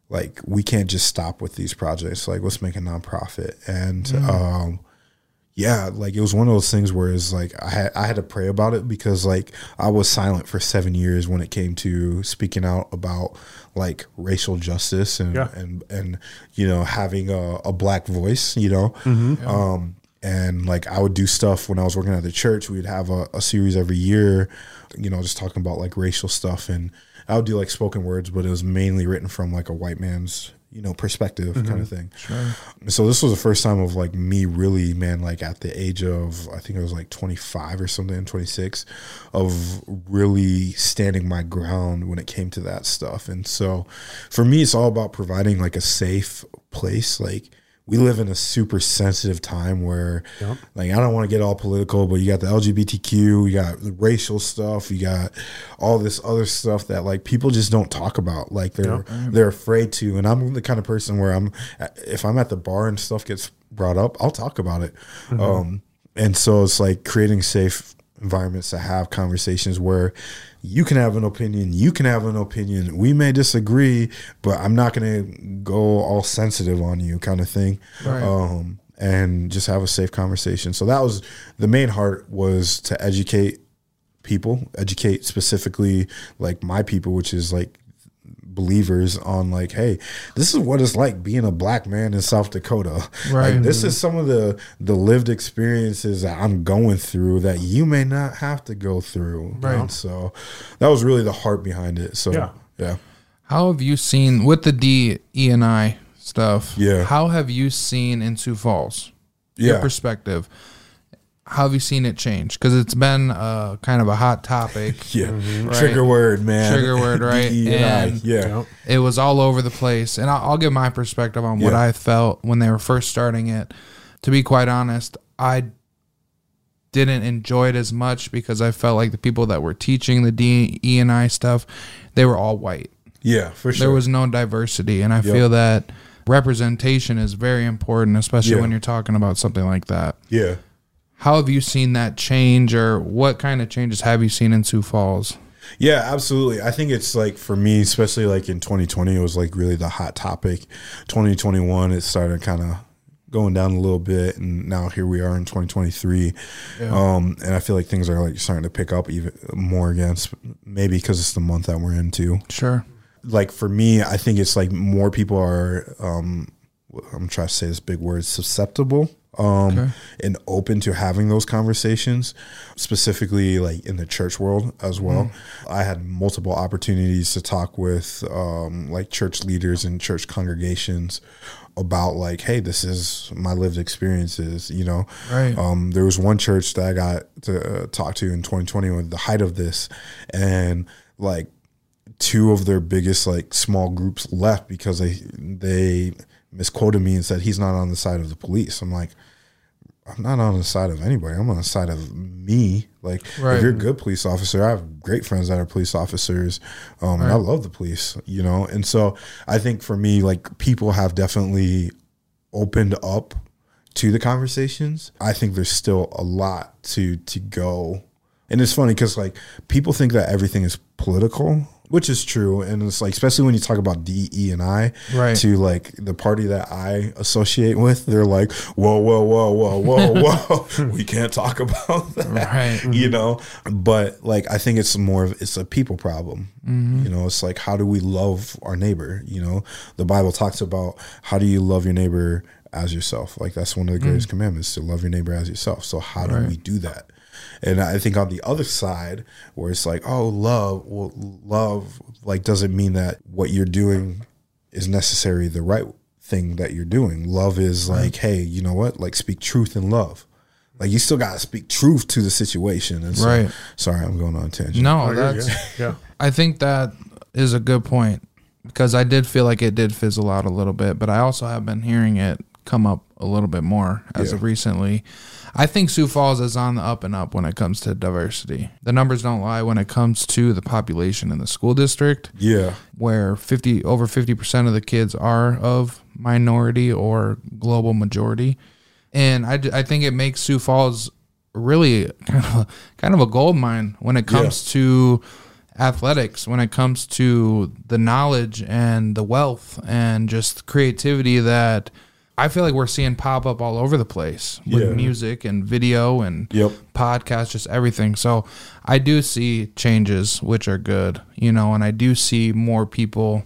like we can't just stop with these projects. Like let's make a nonprofit. And um, yeah like it was one of those things where it's like I had, I had to pray about it because like i was silent for seven years when it came to speaking out about like racial justice and Yeah. and and you know having a, a black voice you know? Um and like i would do stuff when i was working at the church. We'd have a, a series every year you know just talking about like racial stuff. And i would do like spoken words but it was mainly written from like a white man's you know perspective kind of mm-hmm. thing. So this was the first time of like me really man like at the age of i think it was like 25 or something 26 of really standing my ground when it came to that stuff. And so for me it's all about providing like a safe place like we live in a super sensitive time where like I don't want to get all political, but you got the LGBTQ, you got the racial stuff, you got all this other stuff that like people just don't talk about. Like they're they're afraid to. And I'm the kind of person where I'm if I'm at the bar and stuff gets brought up, I'll talk about it. Um and so it's like creating safe environments to have conversations where you can have an opinion, you can have an opinion. We may disagree, but I'm not going to go all sensitive on you, kind of thing. Right. Um, and just have a safe conversation. So that was the main heart was to educate people, educate specifically like my people, which is like believers on like, hey, this is what it's like being a black man in South Dakota. [LAUGHS] Right. Like, this is some of the the lived experiences that I'm going through that you may not have to go through. Right. So that was really the heart behind it. So Yeah. yeah. How have you seen with the D E and I stuff? Yeah. How have you seen in Sioux Falls? Yeah. Your perspective. How have you seen it change? Because it's been uh, kind of a hot topic. [LAUGHS] Yeah, Right. trigger word, man. Trigger word, right? [LAUGHS] And- yeah, it was all over the place. And I'll, I'll give my perspective on what Yeah. I felt when they were first starting it. To be quite honest, I didn't enjoy it as much because I felt like the people that were teaching the D E and I stuff, they were all white. yeah, for sure. There was no diversity, and I feel that representation is very important, especially Yeah. when you're talking about something like that. yeah. How have you seen that change, or what kind of changes have you seen in Sioux Falls? Yeah, absolutely. I think it's like for me, especially like in 2020, it was like really the hot topic. 2021, it started kind of going down a little bit, and now here we are in 2023. Um, and I feel like things are like starting to pick up even more against Maybe because it's the month that we're into. Sure. Like for me, I think it's like more people are. Um, I'm trying to say this big word, susceptible. Um, Okay. and open to having those conversations, specifically like in the church world as well. I had multiple opportunities to talk with um, like church leaders and church congregations about like, hey, this is my lived experiences. You know, Right. um, there was one church that I got to uh, talk to in 2020 with the height of this, and like two of their biggest like small groups left because they they misquoted me and said he's not on the side of the police. I'm like, I'm not on the side of anybody. I'm on the side of me. Like, Right. if you're a good police officer, I have great friends that are police officers, um, and I love the police. You know, and so I think for me, like, people have definitely opened up to the conversations. I think there's still a lot to to go. And it's funny because like people think that everything is political, which is true. And it's like especially when you talk about D, E, and I, Right. to like the party that I associate with, they're like, whoa, whoa, whoa, whoa, whoa, [LAUGHS] whoa, [LAUGHS] we can't talk about that, Right. [LAUGHS] you mm-hmm. know. But like I think it's more of it's a people problem. Mm-hmm. You know, it's like how do we love our neighbor? You know, the Bible talks about how do you love your neighbor as yourself. Like that's one of the greatest mm. commandments to love your neighbor as yourself. So how do we do that? And I think on the other side, where it's like, oh, love, well, love, like doesn't mean that what you're doing is necessarily the right thing that you're doing. Love is like, hey, you know what? Like speak truth in love. Like you still gotta speak truth to the situation. And so, Right. Sorry, I'm going on tangent. No, Oh, that's. good. yeah. I think that is a good point because I did feel like it did fizzle out a little bit, but I also have been hearing it come up a little bit more as Yeah. of recently. I think Sioux Falls is on the up and up when it comes to diversity. The numbers don't lie when it comes to the population in the school district, Yeah. where 50 over 50% of the kids are of minority or global majority. And I, I think it makes Sioux Falls really kind of a, kind of a gold mine when it comes to athletics, when it comes to the knowledge and the wealth and just creativity that I feel like we're seeing pop up all over the place with Yeah. music and video and Yep. podcasts, just everything. So I do see changes, which are good, you know, and I do see more people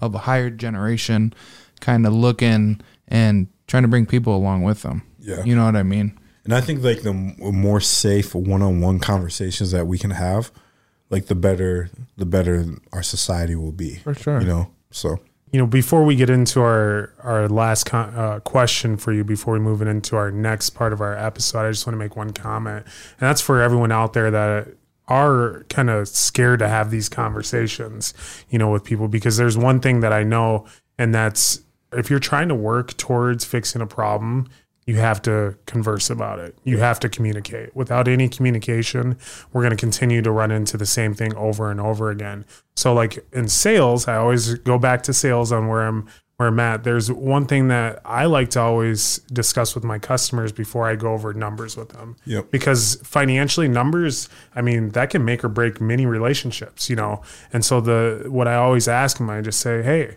of a higher generation kind of looking and trying to bring people along with them. Yeah. You know what I mean? And I think like the more safe one-on-one conversations that we can have, like the better the better our society will be. For sure. You know. So You know, before we get into our our last con- uh, question for you, before we move into our next part of our episode, I just want to make one comment, and that's for everyone out there that are kind of scared to have these conversations, you know, with people because there's one thing that I know, and that's if you're trying to work towards fixing a problem, you have to converse about it. You have to communicate. Without any communication, we're going to continue to run into the same thing over and over again. So like in sales, I always go back to sales on where I'm where I'm at. There's one thing that I like to always discuss with my customers before I go over numbers with them. Yep. Because financially numbers, I mean, that can make or break many relationships, you know. And so the what I always ask them, I just say, "Hey,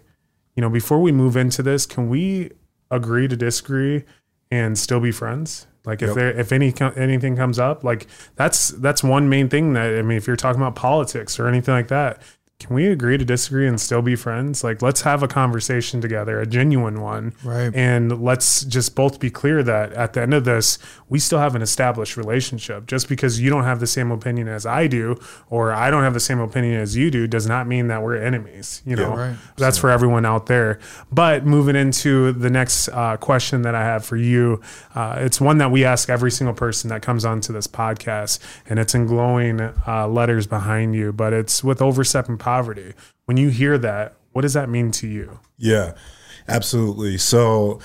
you know, before we move into this, can we agree to disagree and still be friends? Like if Yep. there if any anything comes up, like that's that's one main thing that I mean, if you're talking about politics or anything like that, can we agree to disagree and still be friends? Like, let's have a conversation together, a genuine one. Right. And let's just both be clear that at the end of this, we still have an established relationship. Just because you don't have the same opinion as I do, or I don't have the same opinion as you do, does not mean that we're enemies. You know, right. that's for everyone out there. But moving into the next uh, question that I have for you, uh, it's one that we ask every single person that comes onto this podcast, and it's in glowing uh, letters behind you, but it's with overstepping poverty. When you hear that, what does that mean to you? Yeah, absolutely. So,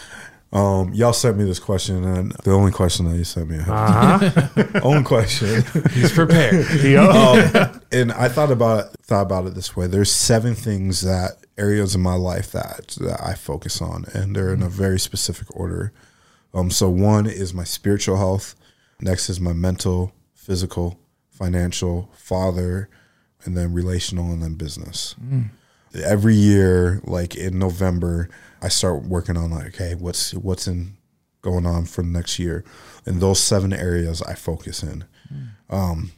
um, y'all sent me this question, and the only question that you sent me, Uh-huh. [LAUGHS] only question. He's prepared. [LAUGHS] um, and I thought about it, thought about it this way. There's seven things that areas in my life that that I focus on, and they're in a very specific order. Um, so one is my spiritual health. Next is my mental, physical, financial, father, and then relational, and then business. Mm. Every year, like in November, I start working on like, okay, what's what's in going on for next year, and those seven areas I focus in. Mm. Um,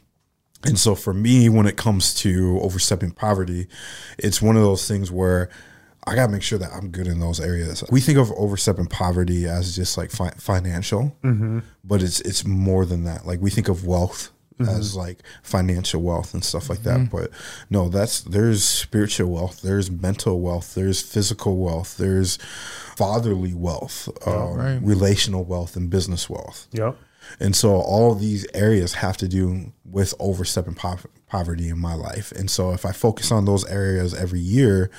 and so for me, when it comes to overstepping poverty, it's one of those things where I got to make sure that I'm good in those areas. We think of overstepping poverty as just like fi- financial, mm-hmm. but it's it's more than that. Like we think of wealth as like financial wealth and stuff like that. But no, that's there's spiritual wealth, there's mental wealth, there's physical wealth, there's fatherly wealth, um, right. relational wealth, and business wealth. Yep. And so all these areas have to do with overstepping po- poverty in my life. And so if I focus on those areas every year,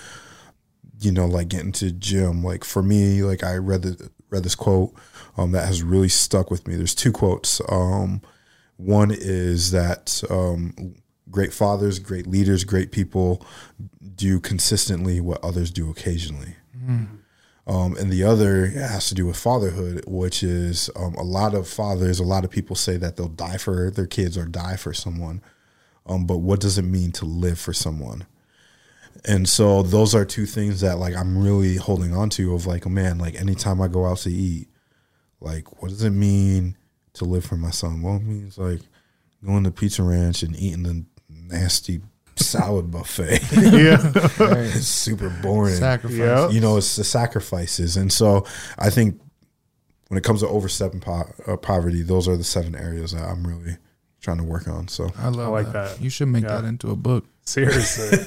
you know, like getting to gym, like for me, like I read the read this quote um, that has really stuck with me. There's two quotes. Um, one is that um, great fathers, great leaders, great people do consistently what others do occasionally. Um, and the other has to do with fatherhood, which is um, a lot of fathers, a lot of people say that they'll die for their kids or die for someone. Um, but what does it mean to live for someone? And so those are two things that like I'm really holding on to of like, man, like anytime I go out to eat, like what does it mean to live for my son? Well, it means like going to Pizza Ranch and eating the nasty salad [LAUGHS] buffet. [LAUGHS] Yeah. it's super boring Sacrifice. Yep. you know it's the sacrifices and so i think when it comes to overstepping po- uh, poverty those are the seven areas that i'm really trying to work on so I love like that. that. You should make Yeah. that into a book. Seriously.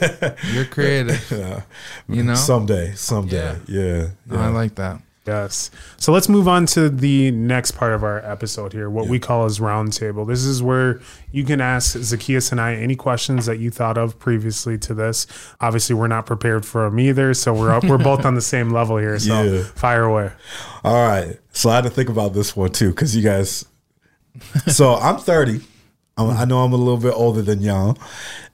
[LAUGHS] You're creative. yeah. You know? someday someday yeah, No, I like that. Yes. So let's move on to the next part of our episode here, what we call as roundtable. This is where you can ask Zacchaeus and I any questions that you thought of previously to this. Obviously, we're not prepared for them either, so we're up, we're both on the same level here. So Yeah. fire away. all right so i had to think about this one too because you guys so i'm 30 I'm, i know i'm a little bit older than y'all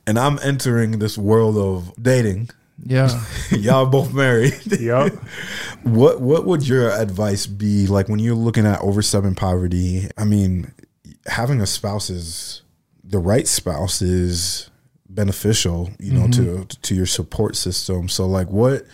and i'm entering this world of dating Yeah. [LAUGHS] y'all both married [LAUGHS] Yep. What what would your advice be like when you're looking at overstepping poverty? I mean, having a spouse is the right spouse is beneficial, you know, to mm-hmm. to your support system. So like what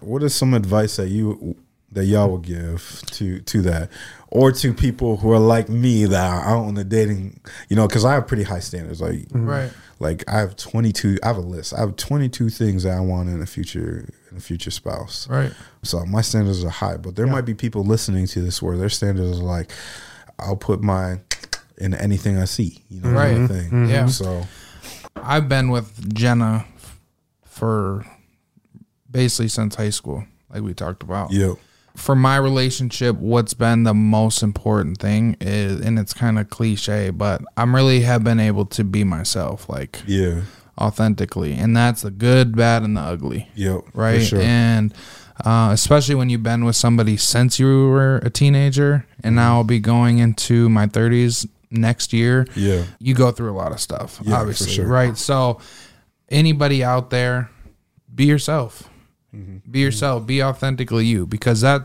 what is some advice that you that y'all would give to to that or to people who are like me that are out on the dating, you know, cuz I have pretty high standards like Right. Like I have 22 I have a list. I have 22 things that I want in a future in a future spouse. Right. So my standards are high, but there might be people listening to this where their standards are like, I'll put my in anything I see, you know, Right. kind of thing. Mm-hmm. Yeah. So I've been with Jenna for basically since high school, like we talked about. yeah, For my relationship, what's been the most important thing is, and it's kind of cliche, but I'm really have been able to be myself, like yeah, authentically, and that's the good, bad, and the ugly. yeah, right? Sure. And uh, especially when you've been with somebody since you were a teenager, and now I'll be going into my 30s next year. yeah, You go through a lot of stuff, Yeah, obviously, sure. right? So, anybody out there, be yourself. Mm-hmm. Be yourself. Be authentically you, because that,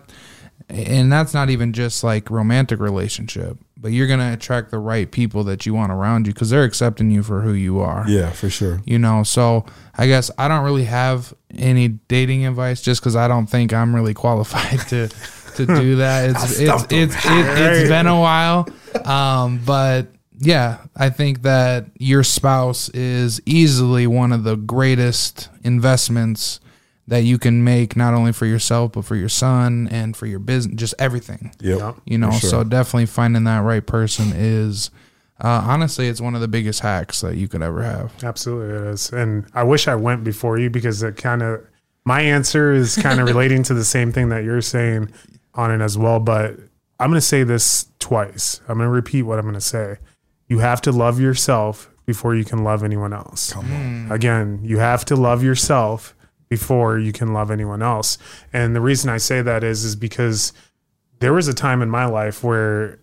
and that's not even just like romantic relationship, but you're gonna attract the right people that you want around you because they're accepting you for who you are yeah, for sure. you know so i guess i don't really have any dating advice just because i don't think i'm really qualified to [LAUGHS] to do that it's it's it's, it, it's been a while um but yeah, I think that your spouse is easily one of the greatest investments that you can make, not only for yourself but for your son and for your business, just everything. Yep. You know, sure. so definitely finding that right person is. Uh, honestly, it's one of the biggest hacks that you could ever have. Absolutely, it is. And I wish I went before you because it kind of my answer is kind of [LAUGHS] relating to the same thing that you're saying on it as well. But I'm going to say this twice. I'm going to repeat what I'm going to say. You have to love yourself before you can love anyone else. Come on. Again, you have to love yourself before you can love anyone else. And the reason I say that is is because there was a time in my life where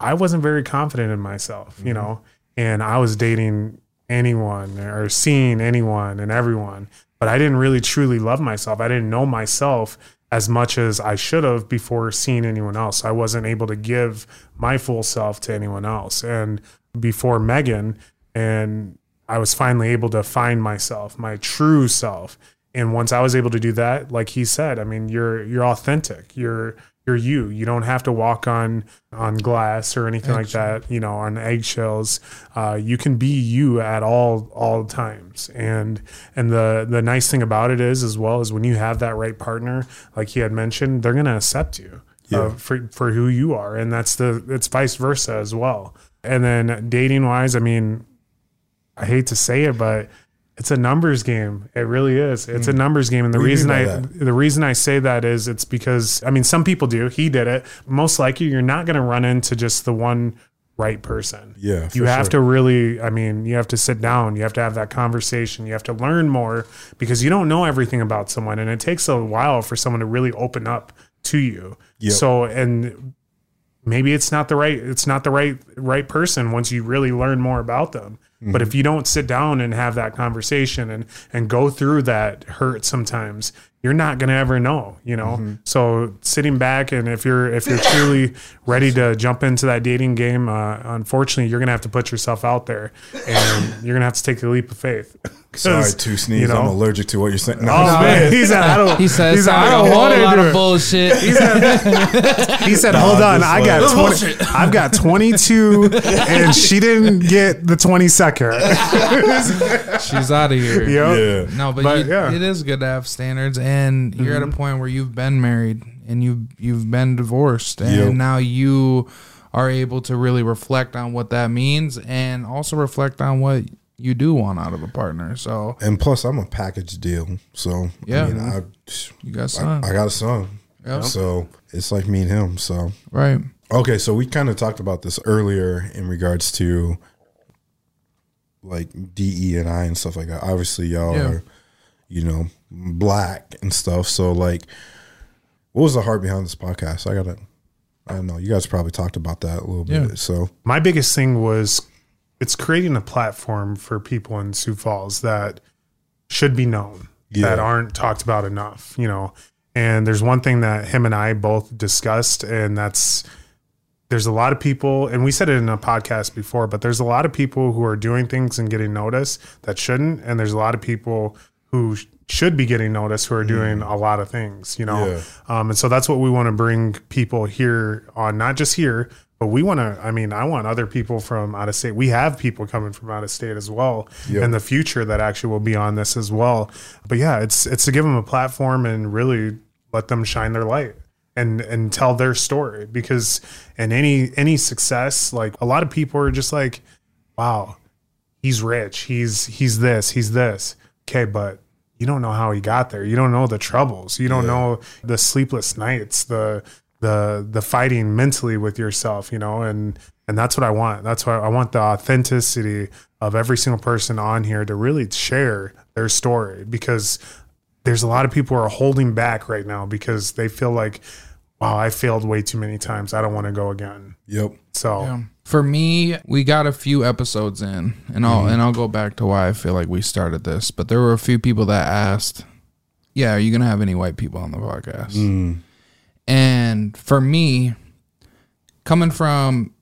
I wasn't very confident in myself, you mm-hmm. know, and I was dating anyone or seeing anyone and everyone, but I didn't really truly love myself. I didn't know myself as much as I should have before seeing anyone else. I wasn't able to give my full self to anyone else. And before Megan, and I was finally able to find myself, my true self. And once I was able to do that, like he said, I mean, you're you're authentic. You're you're you. You don't have to walk on on glass or anything like that. You know, on eggshells. Uh, you can be you at all all times. And and the the nice thing about it is, as well as when you have that right partner, like he had mentioned, they're gonna accept you uh, for for who you are, and that's the it's vice versa as well. And then dating wise, I mean, I hate to say it, but it's a numbers game. It really is. It's a numbers game, and the you reason I that? the reason I say that is it's because I mean some people do. He did it. Most likely, you're not going to run into just the one right person. Yeah, you have sure. to really. I mean, you have to sit down. You have to have that conversation. You have to learn more because you don't know everything about someone, and it takes a while for someone to really open up to you. Yep. So and maybe it's not the right it's not the right right person once you really learn more about them but if you don't sit down and have that conversation and and go through that hurt sometimes you're not going to ever know you know? So sitting back and if you're if you're truly ready to jump into that dating game uh, unfortunately you're going to have to put yourself out there and you're going to have to take the leap of faith Sorry, to sneeze. you know- I'm allergic to what you're saying. No, oh man he said i don't He says, he said, I don't wanna do of it." bullshit. He said, "Hold on, I got 20, [LAUGHS] I've got 22, and she didn't get the 22nd." [LAUGHS] She's out of here. Yep. Yeah. No, but, But, you, yeah. Mm-hmm. it is good to have standards, and you're at a point where you've been married and you you've been divorced, and Yep. now you are able to really reflect on what that means, and also reflect on what you do want out of a partner. So And plus, I'm a package deal. So Yeah. I, mean, I, you got I, son, I got a son. Yep. So it's like me and him. So right? okay, so we kind of talked about this earlier in regards to like DE and I and stuff like that. Obviously, y'all Yeah. are, you know, black and stuff. So like, what was the heart behind this podcast? I gotta, I don't know. You guys probably talked about that a little Yeah. bit. So My biggest thing was it's creating a platform for people in Sioux Falls that should be known Yeah. that aren't talked about enough, you know. And there's one thing that him and I both discussed, and that's there's a lot of people, and we said it in a podcast before, but there's a lot of people who are doing things and getting noticed that shouldn't, and there's a lot of people who sh- should be getting noticed who are doing a lot of things, you know. Yeah. Um, and so that's what we want to bring people here on, not just here, but we want to. I mean, I want other people from out of state. We have people coming from out of state as well Yep. in the future that actually will be on this as well. But yeah, it's it's to give them a platform and really let them shine their light and and tell their story because in any any success, like a lot of people are just like, wow, he's rich, he's he's this, he's this. Okay, but you don't know how he got there. You don't know the troubles. You don't know the sleepless nights, the the the fighting mentally with yourself, you know, and and that's what I want. That's why I want the authenticity of every single person on here to really share their story because there's a lot of people who are holding back right now because they feel like, wow, I failed way too many times. I don't want to go again. yep. So Yeah. For me, we got a few episodes in, and I'll mm-hmm. and I'll go back to why I feel like we started this. But there were a few people that asked, "Yeah, are you gonna have any white people on the podcast?" Mm. And for me, coming from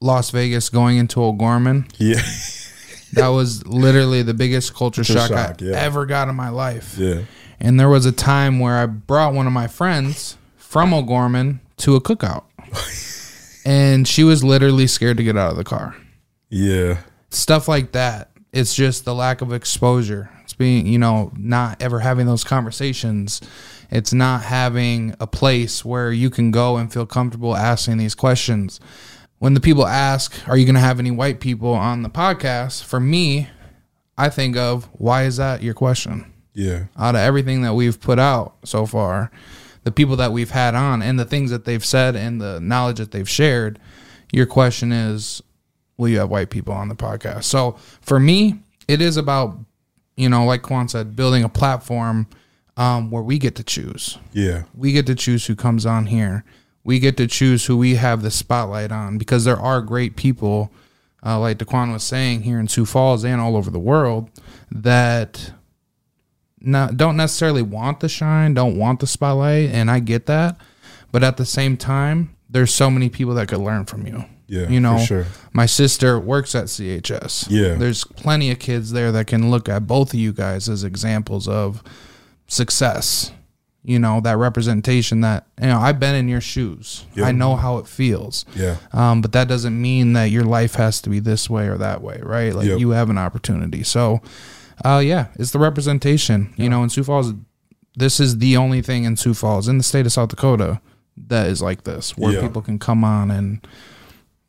Las Vegas going into O'Gorman, Yeah. [LAUGHS] that was literally the biggest culture shock, shock, I yeah. ever got in my life. yeah. And there was a time where I brought one of my friends from O'Gorman to a cookout. [LAUGHS] and she was literally scared to get out of the car. Yeah. stuff like that. It's just the lack of exposure. It's being, you know, not ever having those conversations. It's not having a place where you can go and feel comfortable asking these questions. When the people ask, Are you going to have any white people on the podcast? For me, I think of, Why is that your question? Yeah. out of everything that we've put out so far, the people that we've had on and the things that they've said and the knowledge that they've shared, your question is, will you have white people on the podcast? So for me, it is about, you know, like Quan said, building a platform um, where we get to choose. Yeah. We get to choose who comes on here. We get to choose who we have the spotlight on because there are great people, uh, like Daquan was saying, here in Sioux Falls and all over the world that not don't necessarily want the shine, don't want the spotlight, and I get that. But at the same time, there's so many people that could learn from you. Yeah, you know, for sure. my sister works at CHS. Yeah. there's plenty of kids there that can look at both of you guys as examples of success. You know that representation. That you know, I've been in your shoes. Yeah. I know how it feels. Yeah. Um, but that doesn't mean that your life has to be this way or that way, right? Like Yep. you have an opportunity. So, uh, yeah, it's the representation. You know, in Sioux Falls, this is the only thing in Sioux Falls in the state of South Dakota that is like this, where Yeah. people can come on and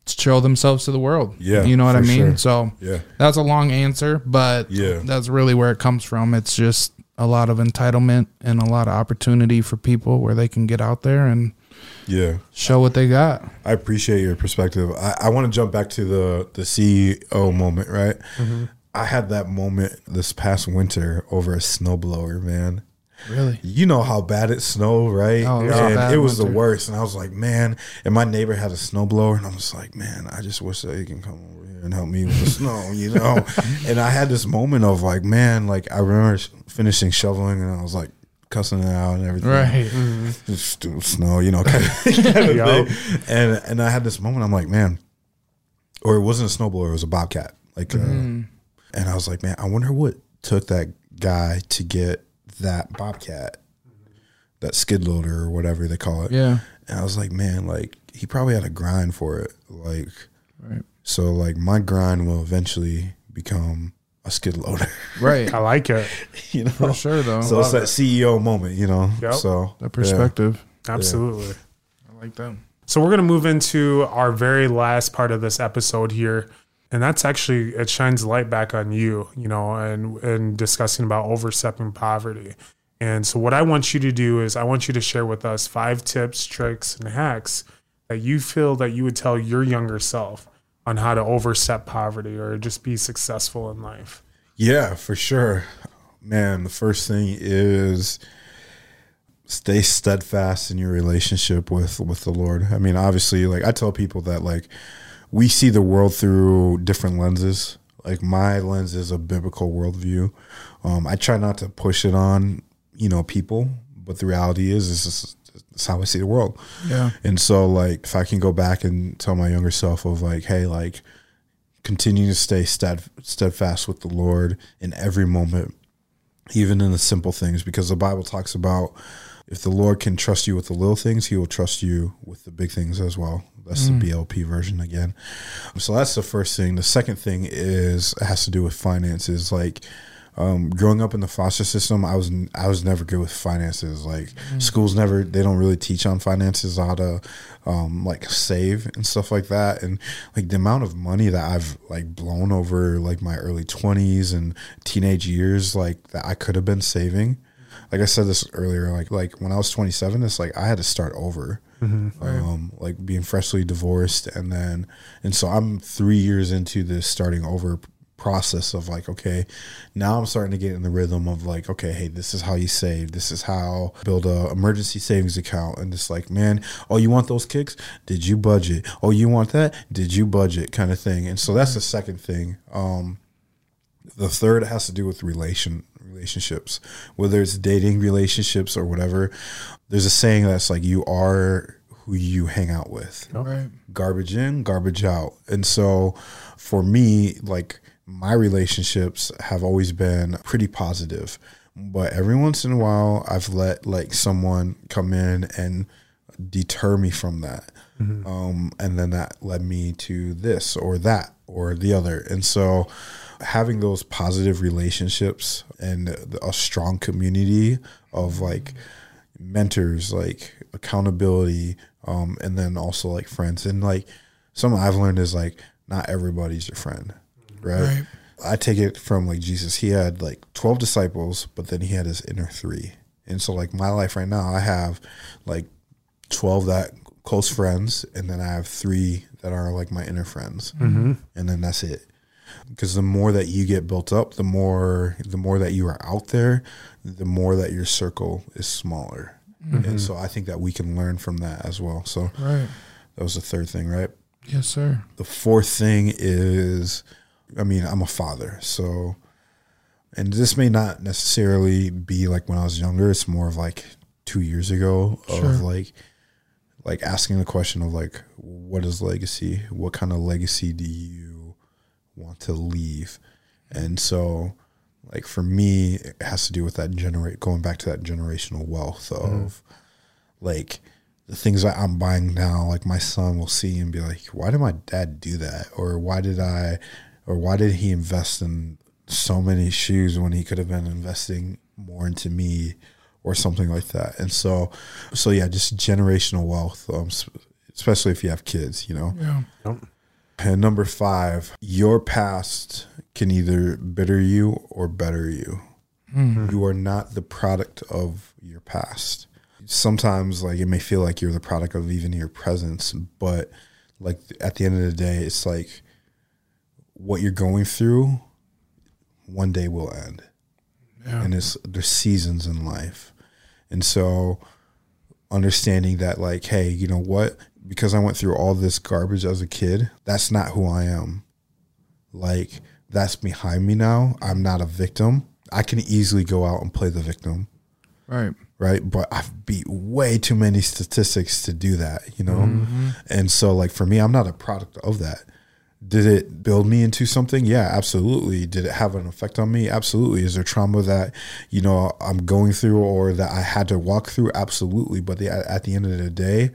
show themselves to the world. Yeah, you know what I mean. sure. So Yeah. that's a long answer, but Yeah. that's really where it comes from. It's just a lot of entitlement and a lot of opportunity for people where they can get out there and Yeah. show what they got. I appreciate your perspective. I, I want to jump back to the the CEO moment, right? Mm-hmm. I had that moment this past winter over a snowblower, man. Really. You know how bad it snowed, right? Oh, it was and it was the worst. And I was like, man, and my neighbor had a snowblower, and I was like, man, I just wish that he can come over here and help me with the snow, you know? [LAUGHS] and I had this moment of like, man, like I remember finishing shoveling, and I was like cussing it out and everything Right. just stupid snow, you know, kind [LAUGHS] of, kind of thing. [LAUGHS] And and I had this moment. I'm like, man, or it wasn't a snowblower, it was a bobcat. Like, uh, and I was like, man, I wonder what took that guy to get that bobcat, that skid loader or whatever they call it. Yeah. And I was like, man, like he probably had a grind for it. Like, Right. so like my grind will eventually become a skid loader. Right. [LAUGHS] I like it. you know, For sure, though. so it's that CEO moment. You know, Yep. so that perspective. Absolutely. I like that. So we're going to move into our very last part of this episode here. And that's actually it shines light back on you, you know, and and discussing about overstepping poverty. And so what I want you to do is I want you to share with us five tips, tricks, and hacks that you feel that you would tell your younger self on how to overstep poverty or just be successful in life. Yeah, for sure. Man, the first thing is stay steadfast in your relationship with with the Lord. I mean, obviously, like I tell people that like we see the world through different lenses. Like my lens is a biblical worldview. Um, I try not to push it on, you know, people, but the reality is, is this is how I see the world. Yeah. And so, like, if I can go back and tell my younger self of like, hey, like, continue to stay stead, steadfast with the Lord in every moment, even in the simple things, because the Bible talks about if the Lord can trust you with the little things, He will trust you with the big things as well. That's the BLP version again. So that's the first thing. The second thing is it has to do with finances. Like um, growing up in the foster system, I was I was never good with finances. Like schools never they don't really teach on finances, how to um, like save and stuff like that. And like the amount of money that I've like blown over like my early twenties and teenage years, like that I could have been saving. Like I said this earlier, like like when I was twenty seven, it's like I had to start over um, like being freshly divorced, and then and so I'm three years into this starting over process of like, okay, now I'm starting to get in the rhythm of like, okay, hey, this is how you save, this is how build a emergency savings account, and it's like, man, oh, you want those kicks? Did you budget? Oh, you want that? Did you budget? Kind of thing, and so that's the second thing. Um, the third has to do with relation relationships, whether it's dating relationships or whatever. There's a saying that's like you are who you hang out with. Right. Garbage in, garbage out. And so for me, like my relationships have always been pretty positive. But every once in a while I've let like someone come in and deter me from that. Um, and then that led me to this or that. or the other. And so having those positive relationships and a strong community of like mentors, like accountability, um, and then also like friends. And like something I've learned is like not everybody's your friend, right? Right. I take it from like Jesus. He had like 12 disciples, but then he had his inner three. And so, like, my life right now, I have like 12 that close friends, and then I have three that are like my inner friends. Mm-hmm. And then that's it. Because the more that you get built up, the more the more that you are out there, the more that your circle is smaller. And mm-hmm. so I think that we can learn from that as well. So Right. that was the third thing, right? Yes, sir. The fourth thing is, I mean, I'm a father, so, and this may not necessarily be like when I was younger. It's more of like two years ago of Sure. like, like asking the question of like, what is legacy? What kind of legacy do you want to leave? And so, like for me, it has to do with that generate going back to that generational wealth of like the things that I'm buying now, like my son will see and be like, why did my dad do that? Or why did I, or why did he invest in so many shoes when he could have been investing more into me or something like that? And so, so yeah, just generational wealth, um, especially if you have kids, you know? Yeah. And number five, your past can either bitter you or better you. Hmm. You are not the product of your past. Sometimes, like, it may feel like you're the product of even your presence, but like at the end of the day, it's like what you're going through one day will end. Yeah. And it's there's seasons in life. And so understanding that like, hey, you know what? Because I went through all this garbage as a kid, that's not who I am. Like that's behind me now. I'm not a victim. I can easily go out and play the victim, Right. right? But I've beat way too many statistics to do that, you know? Mm-hmm. And so like for me, I'm not a product of that. Did it build me into something? Yeah, absolutely. Did it have an effect on me? Absolutely. Is there trauma that, you know, I'm going through or that I had to walk through? Absolutely. But the, at the end of the day,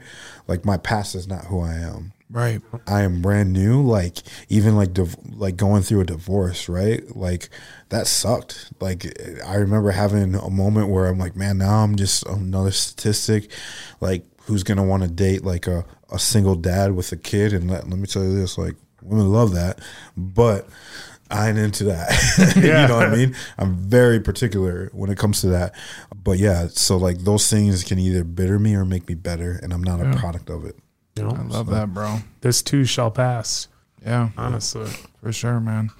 like my past is not who I am. Right. I am brand new. Like even like div- like going through a divorce, right? Like that sucked. Like I remember having a moment where I'm like, man, now I'm just another statistic. Like who's gonna want to date like a, a single dad with a kid? And let let me tell you this, like women love that, but I ain't into that. [LAUGHS] you know what I mean? I'm very particular when it comes to that. But yeah, so like those things can either bitter me or make me better, and I'm not a product of it. You I know, love that, bro. this too shall pass. Yeah, Honestly, for sure, man.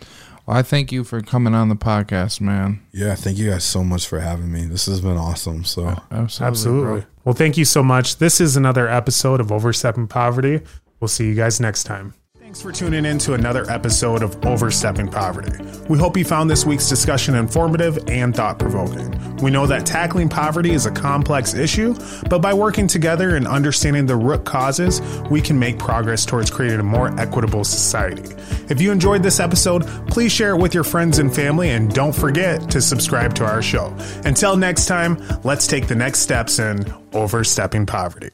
Well, I thank you for coming on the podcast, man. Yeah, thank you guys so much for having me. This has been awesome. So Absolutely. absolutely. Well, thank you so much. This is another episode of Overstepping Poverty. We'll see you guys next time. Thanks for tuning in to another episode of Overstepping Poverty. We hope you found this week's discussion informative and thought provoking. We know that tackling poverty is a complex issue, but by working together and understanding the root causes, we can make progress towards creating a more equitable society. If you enjoyed this episode, please share it with your friends and family, and don't forget to subscribe to our show. Until next time, let's take the next steps in overstepping poverty.